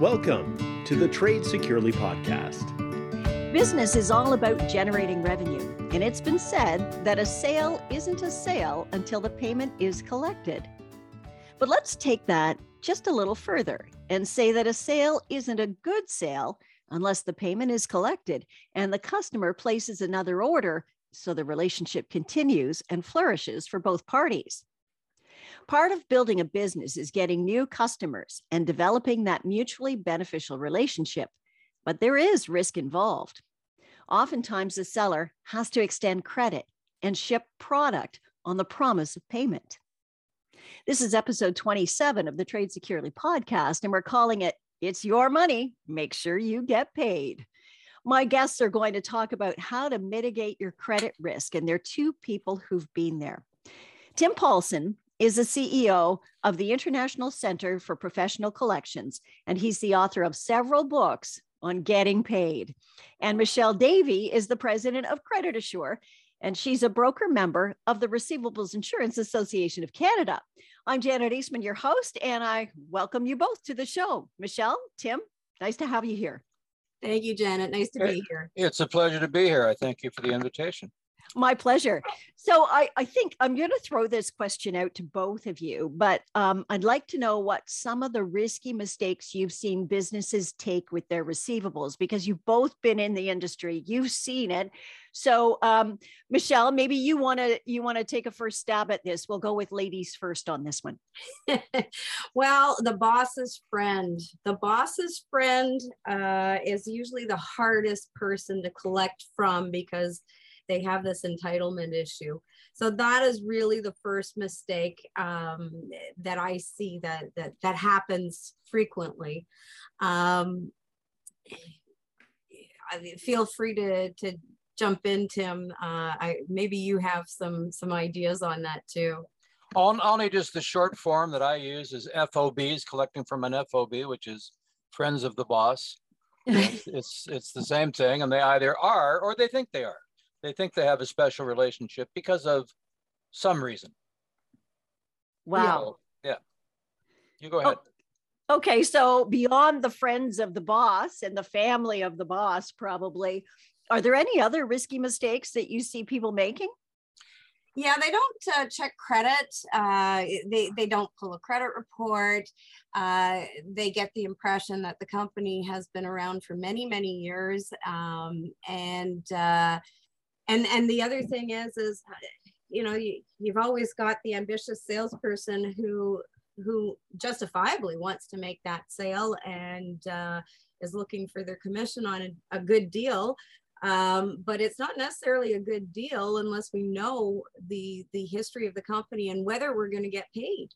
Welcome to the Trade Securely podcast. Business is all about generating revenue, and it's been said that a sale isn't a sale until the payment is collected. But let's take that just a little further and say that a sale isn't a good sale unless the payment is collected and the customer places another order so the relationship continues and flourishes for both parties. Part of building a business is getting new customers and developing that mutually beneficial relationship, but there is risk involved. Oftentimes, the seller has to extend credit and ship product on the promise of payment. This is episode 27 of the Trade Securely podcast, and we're calling it It's Your Money. Make sure you get paid. My guests are going to talk about how to mitigate your credit risk, and they're two people who've been there. Tim Paulson is the CEO of the International Center for Professional Collections, and he's the author of several books on getting paid. And Michelle Davey is the president of Credit Assure, and she's a broker member of the Receivables Insurance Association of Canada. I'm Janet Eastman, your host, and I welcome you both to the show. Michelle, Tim, nice to have you here. Thank you, Janet. Nice to be here. It's a pleasure to be here. I thank you for the invitation. My pleasure. So I, I think I'm going to throw this question out to both of you, but um, I'd like to know what some of the risky mistakes you've seen businesses take with their receivables, because you've both been in the industry, you've seen it. So um, Michelle, maybe you want to you want to take a first stab at this. We'll go with ladies first on this one. well, the boss's friend. The boss's friend uh, is usually the hardest person to collect from because they have this entitlement issue. So that is really the first mistake um, that I see that that that happens frequently. Um, feel free to to jump in, Tim. Uh, I maybe you have some some ideas on that too. Only just the short form that I use is FOBs, collecting from an FOB, which is friends of the boss. it's, it's it's the same thing, and they either are or they think they are. They think they have a special relationship because of some reason. Wow. yeah. You go ahead. Oh, okay. So, beyond the friends of the boss and the family of the boss, probably, are there any other risky mistakes that you see people making? Yeah, they don't uh, check credit. Uh, they they don't pull a credit report. Uh, they get the impression that the company has been around for many many years, um, and uh, and and the other thing is is you know you, you've always got the ambitious salesperson who who justifiably wants to make that sale and uh, is looking for their commission on a, a good deal. Um, but it's not necessarily a good deal unless we know the the history of the company and whether we're going to get paid.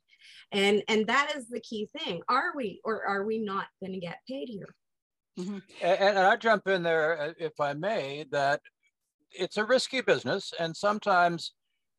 And and that is the key thing. Are we or are we not going to get paid here? Mm-hmm. and, and i jump in there uh, if i may that it's a risky business and sometimes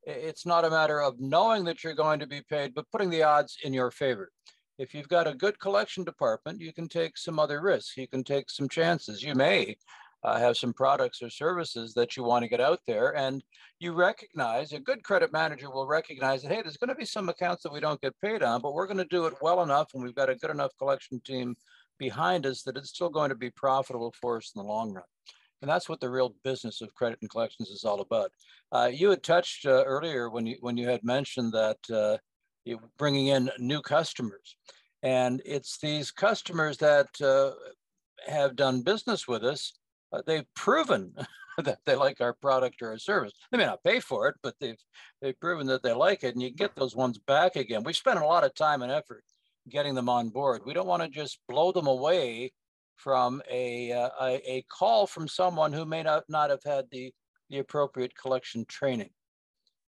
it's not a matter of knowing that you're going to be paid but putting the odds in your favor. If you've got a good collection department you can take some other risks. You can take some chances. You may uh, have some products or services that you want to get out there and you recognize a good credit manager will recognize that hey there's going to be some accounts that we don't get paid on but we're going to do it well enough and we've got a good enough collection team behind us that it's still going to be profitable for us in the long run and that's what the real business of credit and collections is all about. Uh, you had touched uh, earlier when you when you had mentioned that uh, you bringing in new customers, and it's these customers that uh, have done business with us. Uh, they've proven that they like our product or our service. They may not pay for it, but they've they've proven that they like it, and you can get those ones back again. We spent a lot of time and effort getting them on board. We don't want to just blow them away from a, uh, a, a, call from someone who may not, not have had the, the appropriate collection training.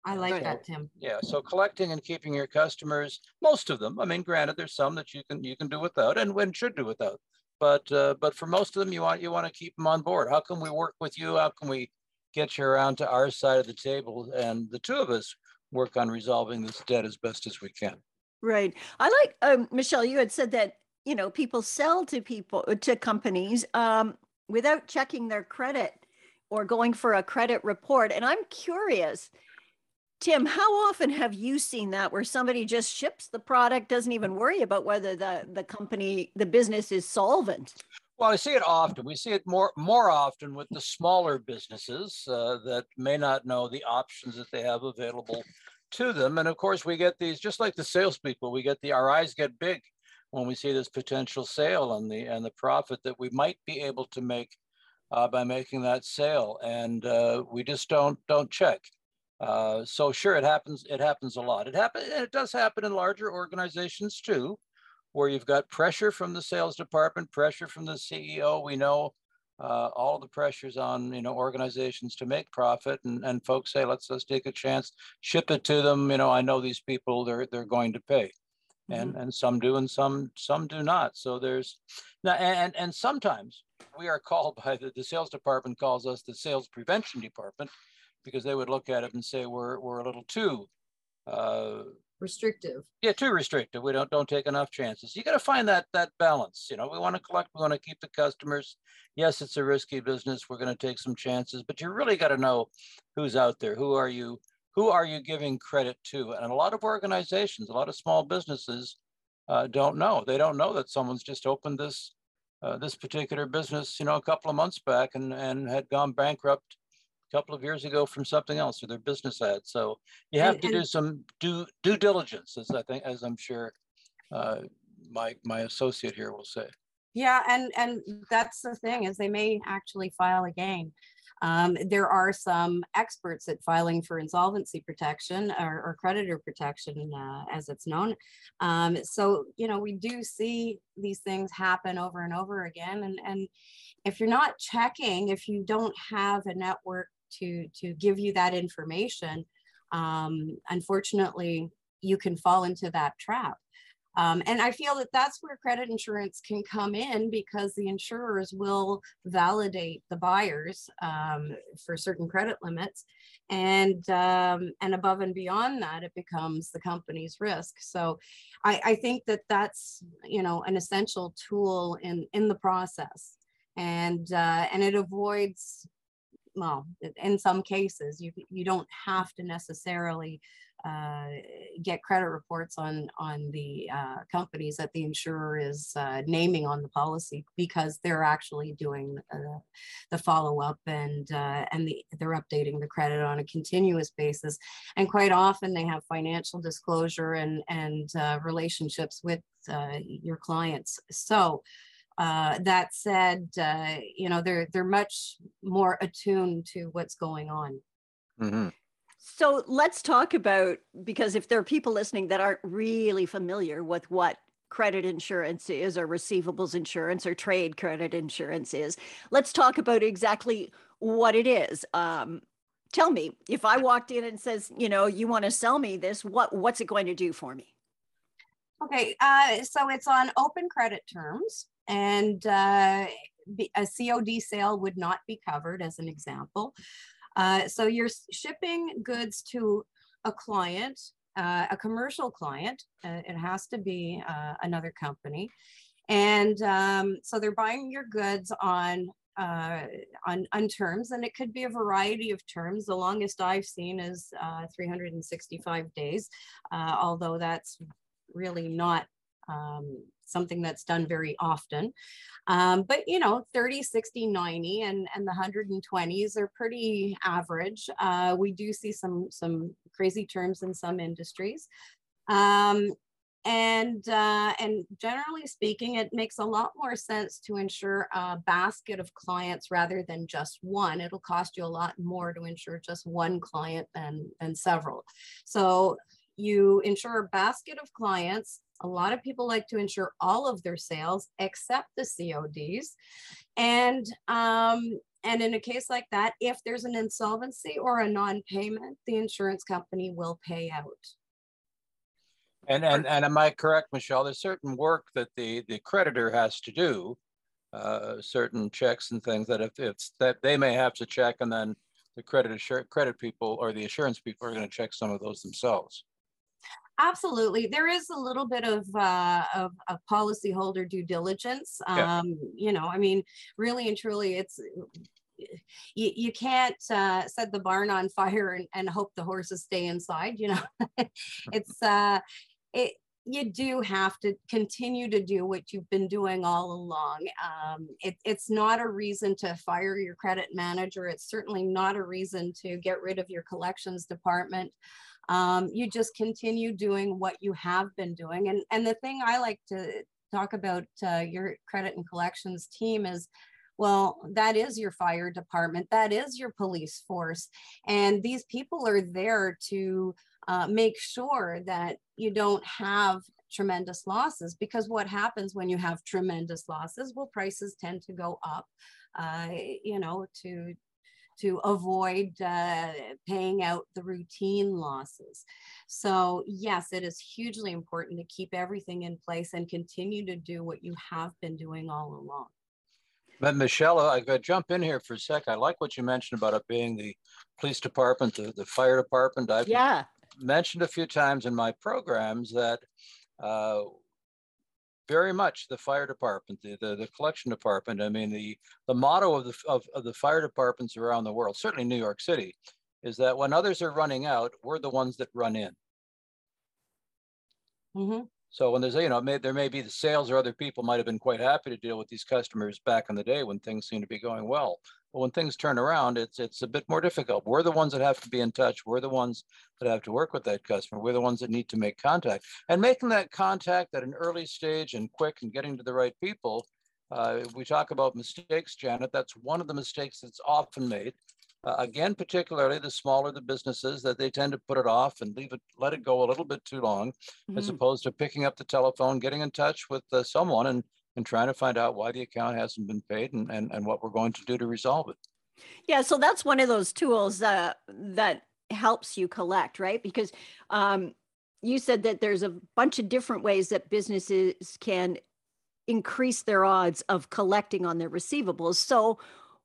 I like right. that, Tim. Yeah, so collecting and keeping your customers, most of them. I mean, granted, there's some that you can you can do without, and when should do without. But uh, but for most of them, you want you want to keep them on board. How can we work with you? How can we get you around to our side of the table, and the two of us work on resolving this debt as best as we can. Right. I like um, Michelle. You had said that you know people sell to people uh, to companies um, without checking their credit or going for a credit report and i'm curious Tim, how often have you seen that where somebody just ships the product, doesn't even worry about whether the, the company, the business is solvent? Well, I see it often. We see it more more often with the smaller businesses uh, that may not know the options that they have available to them. And of course, we get these just like the salespeople. We get the our eyes get big when we see this potential sale and the and the profit that we might be able to make uh, by making that sale, and uh, we just don't don't check. Uh, so sure, it happens. It happens a lot. It happens. It does happen in larger organizations too, where you've got pressure from the sales department, pressure from the CEO. We know uh, all the pressures on you know organizations to make profit, and, and folks say, let's let's take a chance, ship it to them. You know, I know these people; they're they're going to pay, mm-hmm. and and some do, and some some do not. So there's now, and and sometimes we are called by the, the sales department calls us the sales prevention department because they would look at it and say we're we're a little too uh, restrictive. Yeah, too restrictive. We don't don't take enough chances. You got to find that that balance. You know, we want to collect, we want to keep the customers. Yes, it's a risky business. We're going to take some chances, but you really got to know who's out there. Who are you? Who are you giving credit to? And a lot of organizations, a lot of small businesses, uh, don't know. They don't know that someone's just opened this uh, this particular business, you know, a couple of months back and and had gone bankrupt a couple of years ago from something else or their business ad. So you have and, to do some due due diligence, as I think, as I'm sure uh, my my associate here will say. Yeah, and and that's the thing is they may actually file again. Um, there are some experts at filing for insolvency protection or, or creditor protection, uh, as it's known. Um, so, you know, we do see these things happen over and over again. And, and if you're not checking, if you don't have a network to to give you that information um, unfortunately you can fall into that trap um, and I feel that that's where credit insurance can come in because the insurers will validate the buyers um, for certain credit limits, and um, and above and beyond that, it becomes the company's risk. So, I, I think that that's you know an essential tool in in the process, and uh, and it avoids well, in some cases, you you don't have to necessarily uh, get credit reports on on the uh, companies that the insurer is uh, naming on the policy because they're actually doing uh, the follow up and uh, and the, they're updating the credit on a continuous basis, and quite often they have financial disclosure and and uh, relationships with your clients. So uh, that said, uh, you know, they're they're much more attuned to what's going on. Mm-hmm. So let's talk about because if there are people listening that aren't really familiar with what credit insurance is or receivables insurance or trade credit insurance is, let's talk about exactly what it is. Um, tell me, if I walked in and says, you know, you want to sell me this, what what's it going to do for me? Okay, uh, so it's on open credit terms and uh, a COD sale would not be covered as an example. Uh, so you're shipping goods to a client, uh, a commercial client, uh, it has to be uh, another company. And um, so they're buying your goods on uh, on, on terms, and it could be a variety of terms. The longest I've seen is uh, 365 days, although that's really not um, something that's done very often. Um, but you know, 30, 60, 90 and, and the 120s are pretty average. Uh, we do see some, some crazy terms in some industries. Um, and uh, and generally speaking, it makes a lot more sense to insure a basket of clients rather than just one. It'll cost you a lot more to insure just one client than than several. So you insure a basket of clients a lot of people like to insure all of their sales except the CODs. And um, and in a case like that, if there's an insolvency or a non-payment, the insurance company will pay out. And and and am I correct, Michelle? There's certain work that the the creditor has to do, uh, certain checks and things that if it's that they may have to check, and then the credit assure, credit people or the insurance people are going to check some of those themselves. Absolutely. There is a little bit of, uh, of, of policyholder due diligence. Um, yeah. You know, I mean, really and truly, it's you, you can't uh, set the barn on fire and, and hope the horses stay inside. You know, it's uh, it you do have to continue to do what you've been doing all along. Um, it, it's not a reason to fire your credit manager. It's certainly not a reason to get rid of your collections department. Um, you just continue doing what you have been doing. And, and the thing I like to talk about uh, your credit and collections team is well, that is your fire department, that is your police force. And these people are there to uh, make sure that you don't have tremendous losses because what happens when you have tremendous losses well prices tend to go up uh, you know to to avoid uh, paying out the routine losses so yes it is hugely important to keep everything in place and continue to do what you have been doing all along but Michelle, I got to jump in here for a sec. I like what you mentioned about it being the police department, the, the fire department. I've yeah mentioned a few times in my programs that uh, very much the fire department, the, the, the, collection department. I mean, the, the motto of the, of, of the fire departments around the world, certainly New York City, is that when others are running out, we're the ones that run in. Mm-hmm. So when there's, you know, may, there may be the sales or other people might have been quite happy to deal with these customers back in the day when things seem to be going well. But when things turn around, it's it's a bit more difficult. We're the ones that have to be in touch. We're the ones that have to work with that customer. We're the ones that need to make contact. And making that contact at an early stage and quick and getting to the right people. Uh, we talk about mistakes, Janet. That's one of the mistakes that's often made. Uh, again, particularly the smaller the businesses that they tend to put it off and leave it, let it go a little bit too long, mm-hmm. as opposed to picking up the telephone, getting in touch with uh, someone and and trying to find out why the account hasn't been paid and, and, and what we're going to do to resolve it. Yeah, so that's one of those tools uh, that helps you collect, right? Because um, you said that there's a bunch of different ways that businesses can increase their odds of collecting on their receivables. So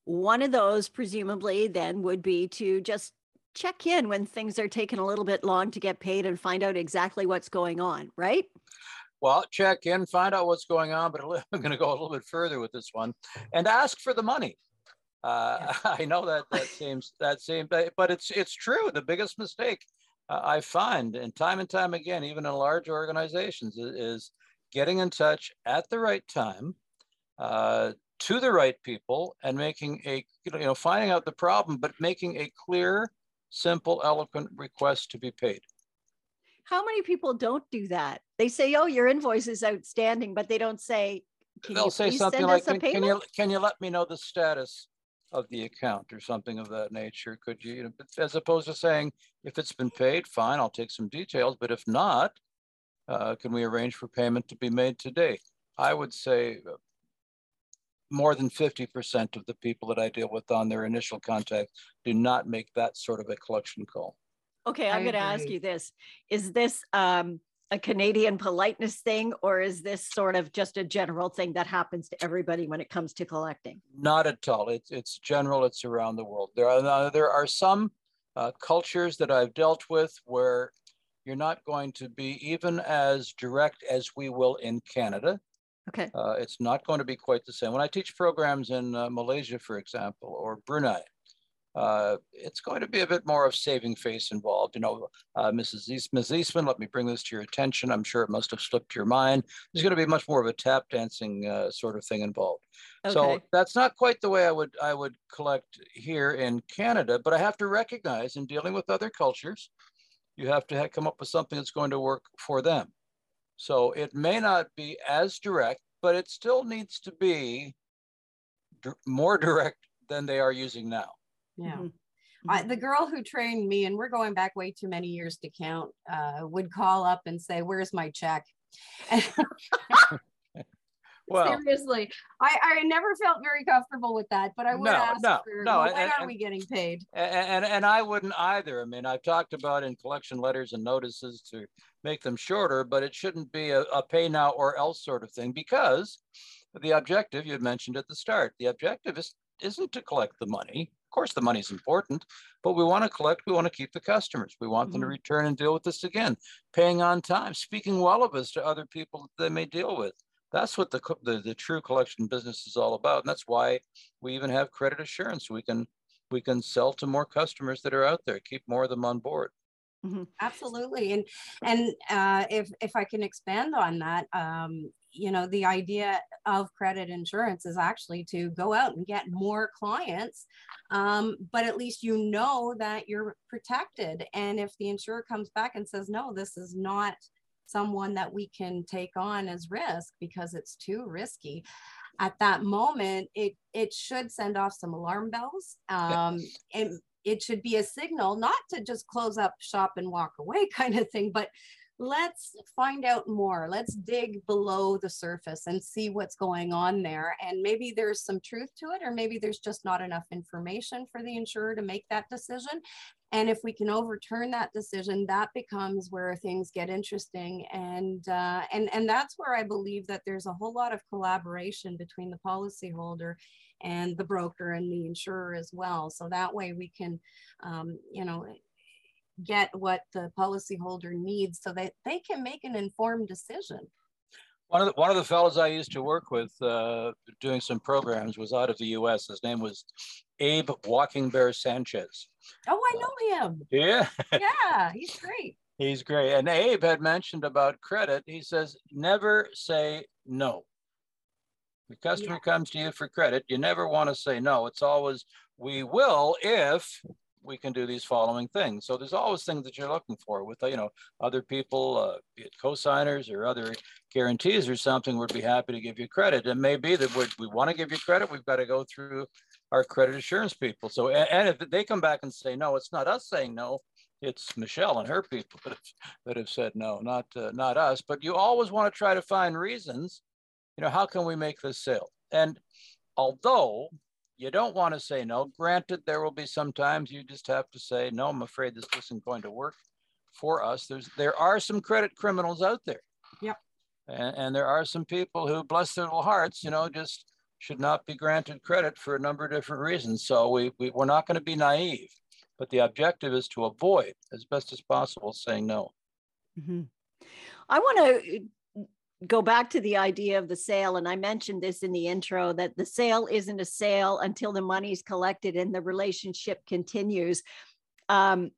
one of those presumably then would be to just check in when things are taking a little bit long to get paid and find out exactly what's going on, right? Well, check in, find out what's going on, but I'm going to go a little bit further with this one and ask for the money. Uh, yeah. I know that that seems that seems, but it's it's true. The biggest mistake uh, I find, and time and time again, even in large organizations, is, is getting in touch at the right time uh, to the right people and making a you know finding out the problem, but making a clear, simple, eloquent request to be paid. How many people don't do that? They say, "Oh, your invoice is outstanding," but they don't say. They'll say something like, can, "Can you can you let me know the status of the account or something of that nature? Could you, you know, as opposed to saying, if it's been paid, fine, I'll take some details, but if not, uh, can we arrange for payment to be made today? I would say uh, more than 50% of the people that I deal with on their initial contact do not make that sort of a collection call. Okay, I'm going to ask you this: Is this um, a Canadian politeness thing, or is this sort of just a general thing that happens to everybody when it comes to collecting? Not at all. It's it's general. It's around the world. There are uh, there are some uh, cultures that I've dealt with where you're not going to be even as direct as we will in Canada. Okay. Uh, it's not going to be quite the same. When I teach programs in uh, Malaysia, for example, or Brunei, uh, it's going to be a bit more of saving face involved. You know, uh, Mrs. East, Ms. Eastman, let me bring this to your attention. I'm sure it must have slipped your mind. There's going to be much more of a tap dancing uh, sort of thing involved. Okay. So that's not quite the way I would I would collect here in Canada, but I have to recognize in dealing with other cultures, you have to have, come up with something that's going to work for them. So it may not be as direct, but it still needs to be more direct than they are using now. Yeah. Mm-hmm. I, the girl who trained me, and we're going back way too many years to count, uh, would call up and say, "Where's my check?" well, seriously, I, I never felt very comfortable with that, but I would no, ask no, for, no, well, when and, are we getting paid? And, and and I wouldn't either. I mean, I've talked about in collection letters and notices to make them shorter, but it shouldn't be a, a pay now or else sort of thing because the objective you had mentioned at the start. The objective is isn't to collect the money of course, the money is important, but we want to collect, we want to keep the customers. We want mm-hmm. them to mm-hmm. return and deal with us again, paying on time, speaking well of us to other people that they may deal with. That's what the, the, the true collection business is all about. And that's why we even have credit assurance. We can we can sell to more customers that are out there, keep more of them on board. Mm-hmm. Absolutely, and and uh, if if I can expand on that, um, you know, the idea of credit insurance is actually to go out and get more clients, um, but at least you know that you're protected. And if the insurer comes back and says, no, this is not someone that we can take on as risk because it's too risky at that moment it it should send off some alarm bells um and it should be a signal not to just close up shop and walk away kind of thing but let's find out more. Let's dig below the surface and see what's going on there. And maybe there's some truth to it, or maybe there's just not enough information for the insurer to make that decision. And if we can overturn that decision, that becomes where things get interesting. And uh, and and that's where I believe that there's a whole lot of collaboration between the policyholder and the broker and the insurer as well. So that way we can, um, you know, get what the policyholder needs so that they can make an informed decision. One of the, one of the fellows I used to work with uh, doing some programs was out of the U.S. His name was Abe Walking Bear Sanchez. Oh, I know him. Yeah. yeah, he's great. He's great. And Abe had mentioned about credit. He says, never say no. The customer yeah. comes to you for credit. You never want to say no. It's always, we will if we can do these following things. So there's always things that you're looking for with, you know, other people, uh, be it co-signers or other guarantees or something, we'd be happy to give you credit. It may be that we want to give you credit, we've got to go through our credit assurance people. So, and if they come back and say, no, it's not us saying no, it's Michelle and her people that have, that have said no, not, uh, not us, but you always want to try to find reasons, you know, how can we make this sale? And although you don't want to say no. Granted, there will be some times you just have to say, no, I'm afraid this isn't going to work for us. There's there are some credit criminals out there. Yep. And, and there are some people who, bless their little hearts, you know, just should not be granted credit for a number of different reasons. So we, we we're not going to be naive, but the objective is to avoid as best as possible saying no. Mm-hmm. I want to go back to the idea of the sale and i mentioned this in the intro that the sale isn't a sale until the money's collected and the relationship continues. Um,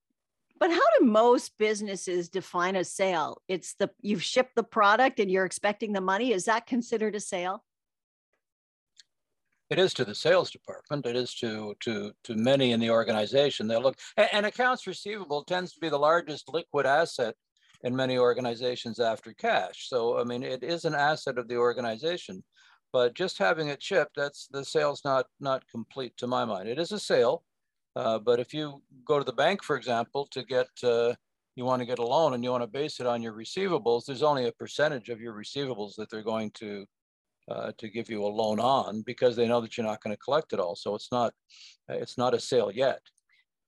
but how do most businesses define a sale? It's the you've shipped the product and you're expecting the money. Is that considered a sale? It is to the sales department. It is to to to many in the organization they look and, and accounts receivable tends to be the largest liquid asset in many organizations after cash. So, I mean, it is an asset of the organization, but just having it shipped, that's the sale's not, not complete to my mind. It is a sale, uh, but if you go to the bank, for example, to get, uh, you want to get a loan and you want to base it on your receivables, there's only a percentage of your receivables that they're going to uh, to give you a loan on because they know that you're not going to collect it all. So it's not it's not a sale yet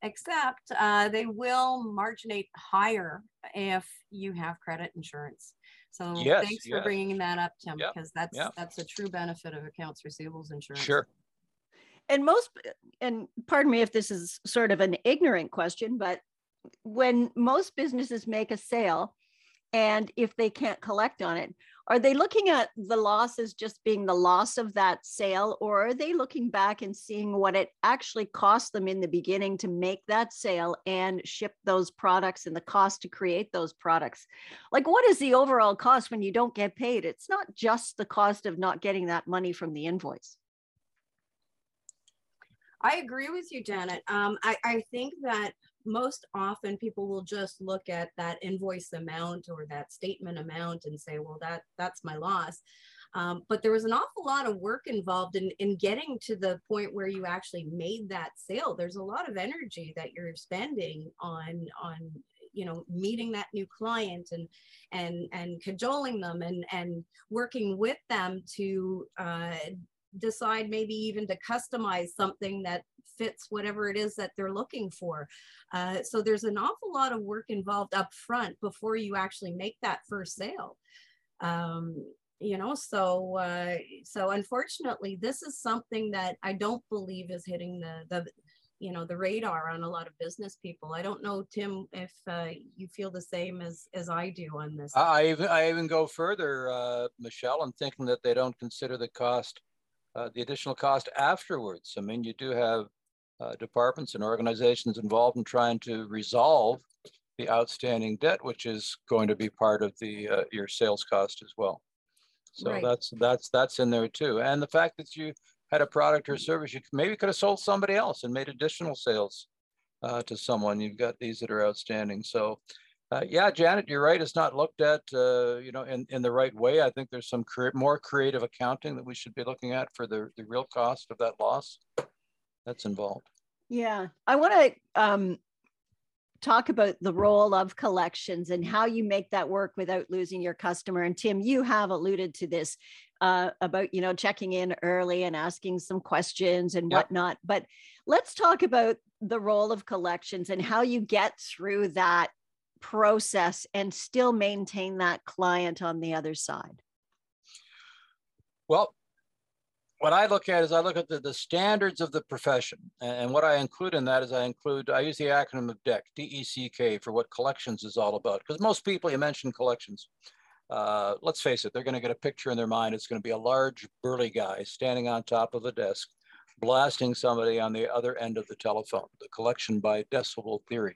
except uh, they will marginate higher if you have credit insurance. So yes, thanks yes. for bringing that up, Tim, yep. because that's yep. that's a true benefit of accounts receivables insurance. Sure. And most, and pardon me if this is sort of an ignorant question, but when most businesses make a sale, and if they can't collect on it, are they looking at the loss as just being the loss of that sale or are they looking back and seeing what it actually cost them in the beginning to make that sale and ship those products and the cost to create those products? Like what is the overall cost when you don't get paid? It's not just the cost of not getting that money from the invoice. I agree with you, Janet. Um, I, I think that most often people will just look at that invoice amount or that statement amount and say, well, that that's my loss. Um, but there was an awful lot of work involved in, in getting to the point where you actually made that sale. There's a lot of energy that you're spending on on you know meeting that new client and and and cajoling them and and working with them to uh, decide maybe even to customize something that fits whatever it is that they're looking for. Uh, so there's an awful lot of work involved up front before you actually make that first sale. Um, you know, so uh, so unfortunately, this is something that I don't believe is hitting the the you know the radar on a lot of business people. I don't know, Tim, if uh, you feel the same as as I do on this. I even I even go further, uh, Michelle, in thinking that they don't consider the cost, uh, the additional cost afterwards. I mean, you do have uh, departments and organizations involved in trying to resolve the outstanding debt, which is going to be part of the uh, your sales cost as well. So Right. that's that's that's in there too, and the fact that you had a product or service you maybe could have sold somebody else and made additional sales uh, to someone. You've got these that are outstanding. So, uh, yeah, Janet, you're right. It's not looked at, uh, you know, in, in the right way. I think there's some cre- more creative accounting that we should be looking at for the, the real cost of that loss that's involved. Yeah, I want to um, talk about the role of collections and how you make that work without losing your customer. And Tim, you have alluded to this uh, about you know checking in early and asking some questions and Yep. whatnot. But let's talk about the role of collections and how you get through that process and still maintain that client on the other side. Well, what I look at is I look at the, the standards of the profession. And, what I include in that is I include, I use the acronym of DECK, D-E-C-K, for what collections is all about. Because most people, you mention collections, uh, let's face it, they're going to get a picture in their mind. It's going to be a large, burly guy standing on top of a desk, blasting somebody on the other end of the telephone, the collection by decibel theory.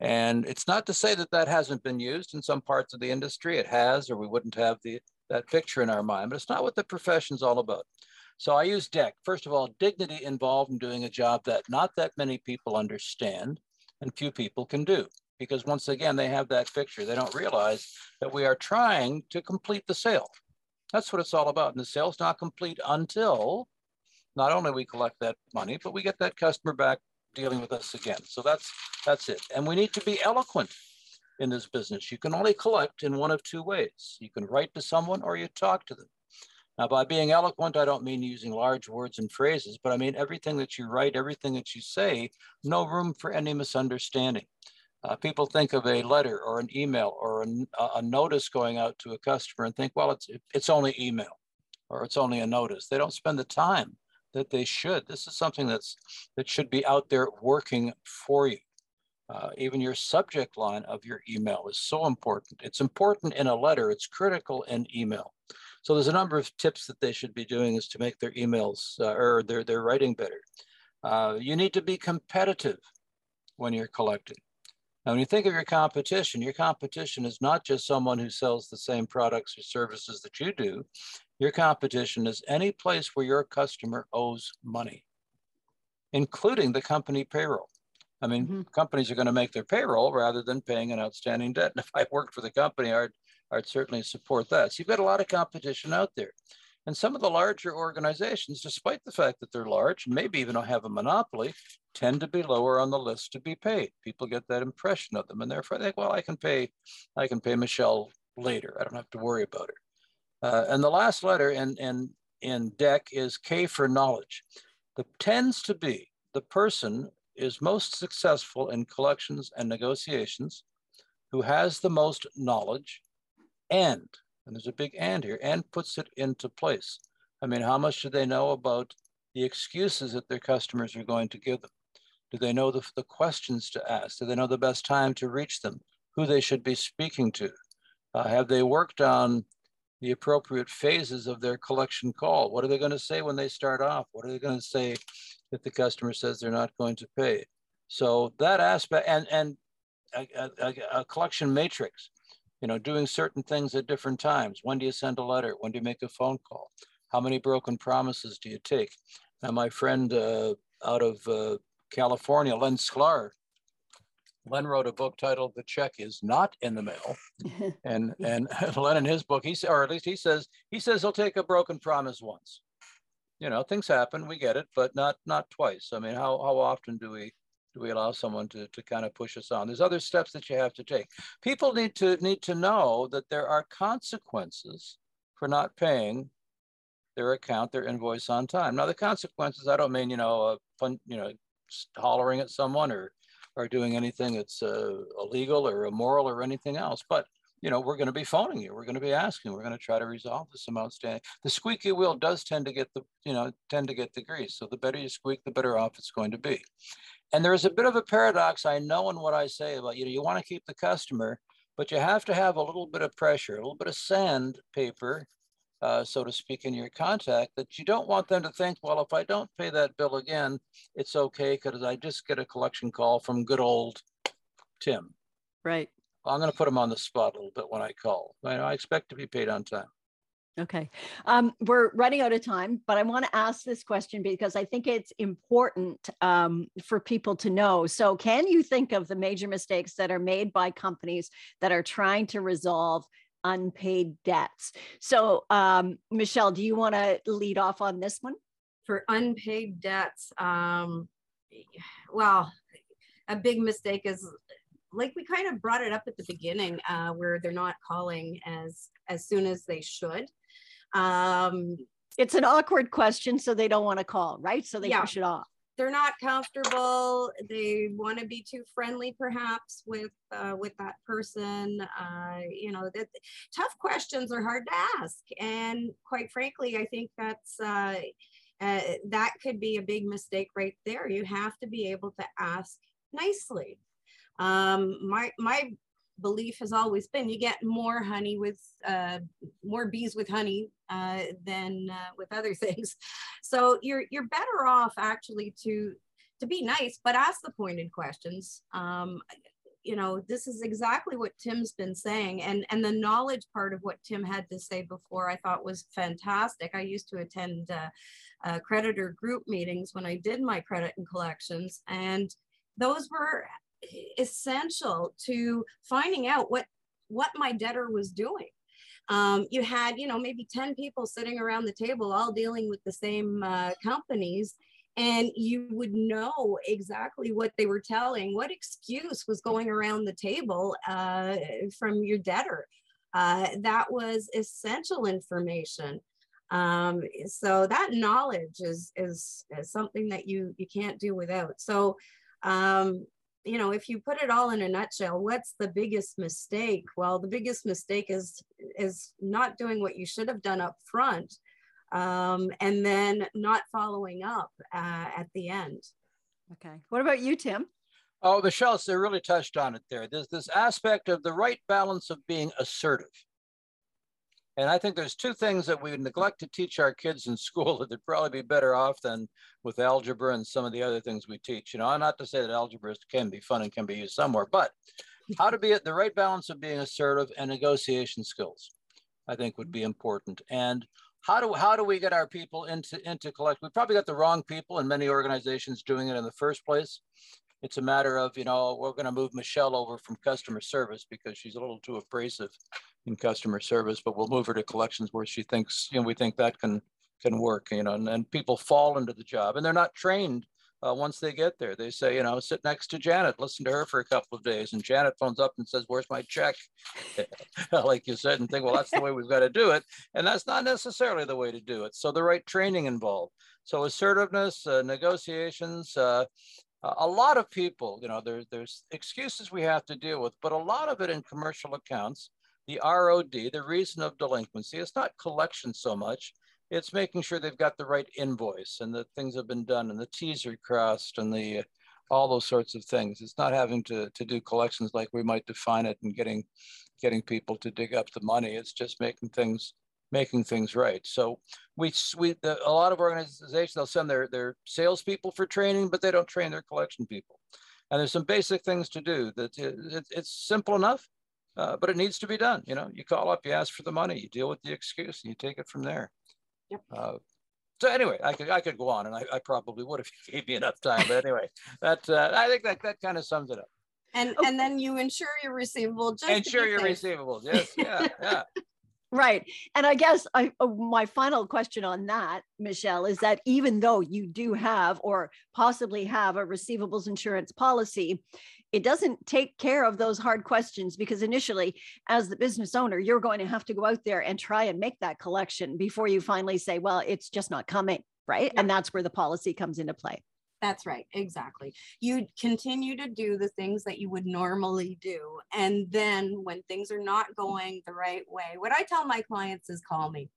And it's not to say that that hasn't been used in some parts of the industry. It has, or we wouldn't have the, that picture in our mind, but it's not what the profession's all about. So I use DECK. First of all, dignity involved in doing a job that not that many people understand and few people can do. Because once again, they have that picture. They don't realize that we are trying to complete the sale. That's what it's all about. And the sale's not complete until not only we collect that money, but we get that customer back dealing with us again. So that's that's it. And we need to be eloquent in this business. You can only collect in one of two ways. You can write to someone or you talk to them. Now, by being eloquent, I don't mean using large words and phrases, but I mean everything that you write, everything that you say, no room for any misunderstanding. Uh, people think of a letter or an email or a, a notice going out to a customer and think, well, it's, it's only email or it's only a notice. They don't spend the time that they should. This is something that's that should be out there working for you. Uh, even your subject line of your email is so important. It's important in a letter. It's critical in email. So there's a number of tips that they should be doing is to make their emails uh, or their, their writing better. Uh, you need to be competitive when you're collecting. Now, when you think of your competition, your competition is not just someone who sells the same products or services that you do. Your competition is any place where your customer owes money, including the company payroll. I mean, Mhm. companies are going to make their payroll rather than paying an outstanding debt. And if I worked for the company, I'd, I'd certainly support that. So you've got a lot of competition out there. And some of the larger organizations, despite the fact that they're large, and maybe even have a monopoly, tend to be lower on the list to be paid. People get that impression of them, and therefore they think, well, I can pay, I can pay Michelle later. I don't have to worry about her. Uh, and the last letter in in in DECK is K for knowledge. The tends to be the person is most successful in collections and negotiations, who has the most knowledge, and and there's a big and here, and puts it into place. I mean, how much do they know about the excuses that their customers are going to give them? Do they know the, the questions to ask? Do they know the best time to reach them? Who they should be speaking to? Uh, have they worked on the appropriate phases of their collection call? What are they going to say when they start off? What are they going to say if the customer says they're not going to pay? So that aspect and and a, a, a collection matrix, you know, doing certain things at different times. When do you send a letter? When do you make a phone call? How many broken promises do you take? Now, my friend uh, out of uh, California, Len Sklar, Len wrote a book titled "The Check Is Not in the Mail," and and Len in his book, he or at least he says he says he'll take a broken promise once. You know, things happen, we get it, but not not twice. I mean, how how often do we do we allow someone to to kind of push us on? There's other steps that you have to take. People need to need to know that there are consequences for not paying their account, their invoice on time. Now, the consequences, I don't mean you know, uh, fun, you know, hollering at someone or or doing anything that's uh, illegal or immoral or anything else. But you know, we're going to be phoning you. We're going to be asking. We're going to try to resolve this amount outstanding. The squeaky wheel does tend to get the, you know, tend to get the grease. So the better you squeak, the better off it's going to be. And there is a bit of a paradox I know in what I say about, you know, you want to keep the customer, but you have to have a little bit of pressure, a little bit of sandpaper, uh, so to speak, in your contact that you don't want them to think, well, if I don't pay that bill again, it's okay because I just get a collection call from good old Tim. Right. I'm going to put him on the spot a little bit when I call. I, I expect to be paid on time. Okay. Um, we're running out of time, but I want to ask this question because I think it's important um, for people to know. So, can you think of the major mistakes that are made by companies that are trying to resolve unpaid debts? So, um, Michelle, do you want to lead off on this one? For unpaid debts, um, well, a big mistake is like we kind of brought it up at the beginning uh, where they're not calling as as soon as they should um, it's an awkward question so they don't want to call right so they yeah, push it off they're not comfortable they want to be too friendly perhaps with uh, with that person uh, you know that tough questions are hard to ask. And quite frankly i think that's uh, uh that could be a big mistake right there. You have to be able to ask nicely. Um, my my belief has always been you get more honey with uh, more bees with honey uh, than uh, with other things. So you're you're better off actually to to be nice, but ask the pointed questions. Um, you know, this is exactly what Tim's been saying, and and the knowledge part of what Tim had to say before I thought was fantastic. I used to attend uh, uh, creditor group meetings when I did my credit and collections, and those were essential to finding out what what my debtor was doing. Um, you had, you know, maybe 10 people sitting around the table, all dealing with the same uh, companies, and you would know exactly what they were telling, what excuse was going around the table uh, from your debtor. Uh, that was essential information. Um, so that knowledge is, is, is something that you you can't do without. So um, you know, if you put it all in a nutshell, what's the biggest mistake? Well, the biggest mistake is is not doing what you should have done up front, um, and then not following up uh, at the end. Okay. What about you, Tim? Oh, Michelle, they really touched on it there. There's this aspect of the right balance of being assertive. And I think there's two things that we neglect to teach our kids in school that they'd probably be better off than with algebra and some of the other things we teach. You know, I'm not to say that algebra can be fun and can be used somewhere, but how to be at the right balance of being assertive and negotiation skills, I think would be important. And how do how do we get our people into into collect? We probably got the wrong people in many organizations doing it in the first place. It's a matter of, you know, we're going to move Michelle over from customer service because she's a little too abrasive in customer service, but we'll move her to collections where she thinks, you know, we think that can can work, you know, and, and people fall into the job and they're not trained uh, once they get there. They say, you know, sit next to Janet, listen to her for a couple of days. And Janet phones up and says, where's my check? like you said, and think, well, that's the way we've got to do it. And that's not necessarily the way to do it. So the right training involved. So assertiveness, uh, negotiations, uh, a lot of people, you know, there, there's excuses we have to deal with, but a lot of it in commercial accounts the ROD, the reason of delinquency, it's not collection so much. It's making sure they've got the right invoice and that things have been done and the T's are crossed and the all those sorts of things. It's not having to, to do collections like we might define it and getting getting people to dig up the money. It's just making things making things right. So we we a lot of organizations they'll send their their salespeople for training, but they don't train their collection people. And there's some basic things to do that it, it, it's simple enough uh, but it needs to be done. You know, you call up, you ask for the money, you deal with the excuse, and you take it from there. Yep. Uh, so anyway, I could I could go on, and I, I probably would if you gave me enough time. But anyway, that uh, I think that that kind of sums it up. And oh. and then you insure your receivable. Just insure your receivables. Yes. Yeah. Yeah. Right. And I guess I, uh, my final question on that, Michelle, is that even though you do have or possibly have a receivables insurance policy, it doesn't take care of those hard questions because initially, as the business owner, you're going to have to go out there and try and make that collection before you finally say, well, it's just not coming. Right. Yeah. And that's where the policy comes into play. That's right, exactly. You continue to do the things that you would normally do. And then when things are not going the right way, what I tell my clients is call me.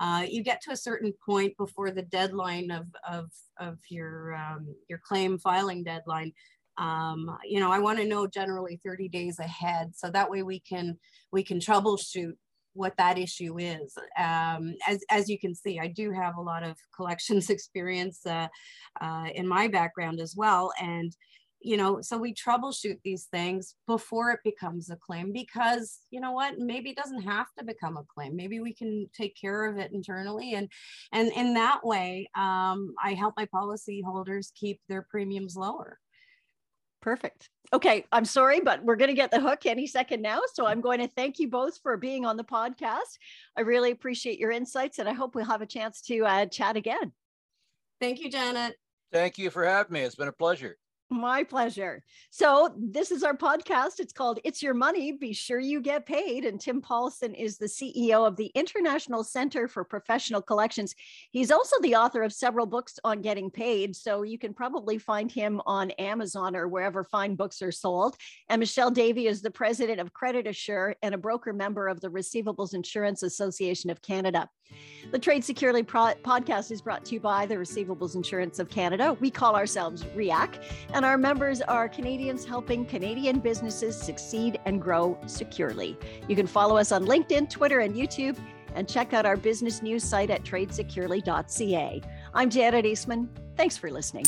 Uh, you get to a certain point before the deadline of, of, of your, um, your claim filing deadline. Um, you know, I want to know generally 30 days ahead. So that way we can, we can troubleshoot what that issue is. Um, as, as you can see, I do have a lot of collections experience uh, uh, in my background as well. And, you know, so we troubleshoot these things before it becomes a claim because, you know what, maybe it doesn't have to become a claim. Maybe we can take care of it internally. And, and in that way, um, I help my policyholders keep their premiums lower. Perfect. Okay, I'm sorry, but we're going to get the hook any second now. So I'm going to thank you both for being on the podcast. I really appreciate your insights and I hope we'll have a chance to uh, chat again. Thank you, Janet. Thank you for having me. It's been a pleasure. My pleasure. So, this is our podcast. It's called It's Your Money. Be sure you get paid. And Tim Paulson is the CEO of the International Center for Professional Collections. He's also the author of several books on getting paid. So, you can probably find him on Amazon or wherever fine books are sold. And Michelle Davy is the president of Credit Assure and a broker member of the Receivables Insurance Association of Canada. The Trade Securely Pro- podcast is brought to you by the Receivables Insurance of Canada. We call ourselves RIAC and our members are Canadians helping Canadian businesses succeed and grow securely. You can follow us on LinkedIn, Twitter, and YouTube, and check out our business news site at tradesecurely.ca. I'm Janet Eastman. Thanks for listening.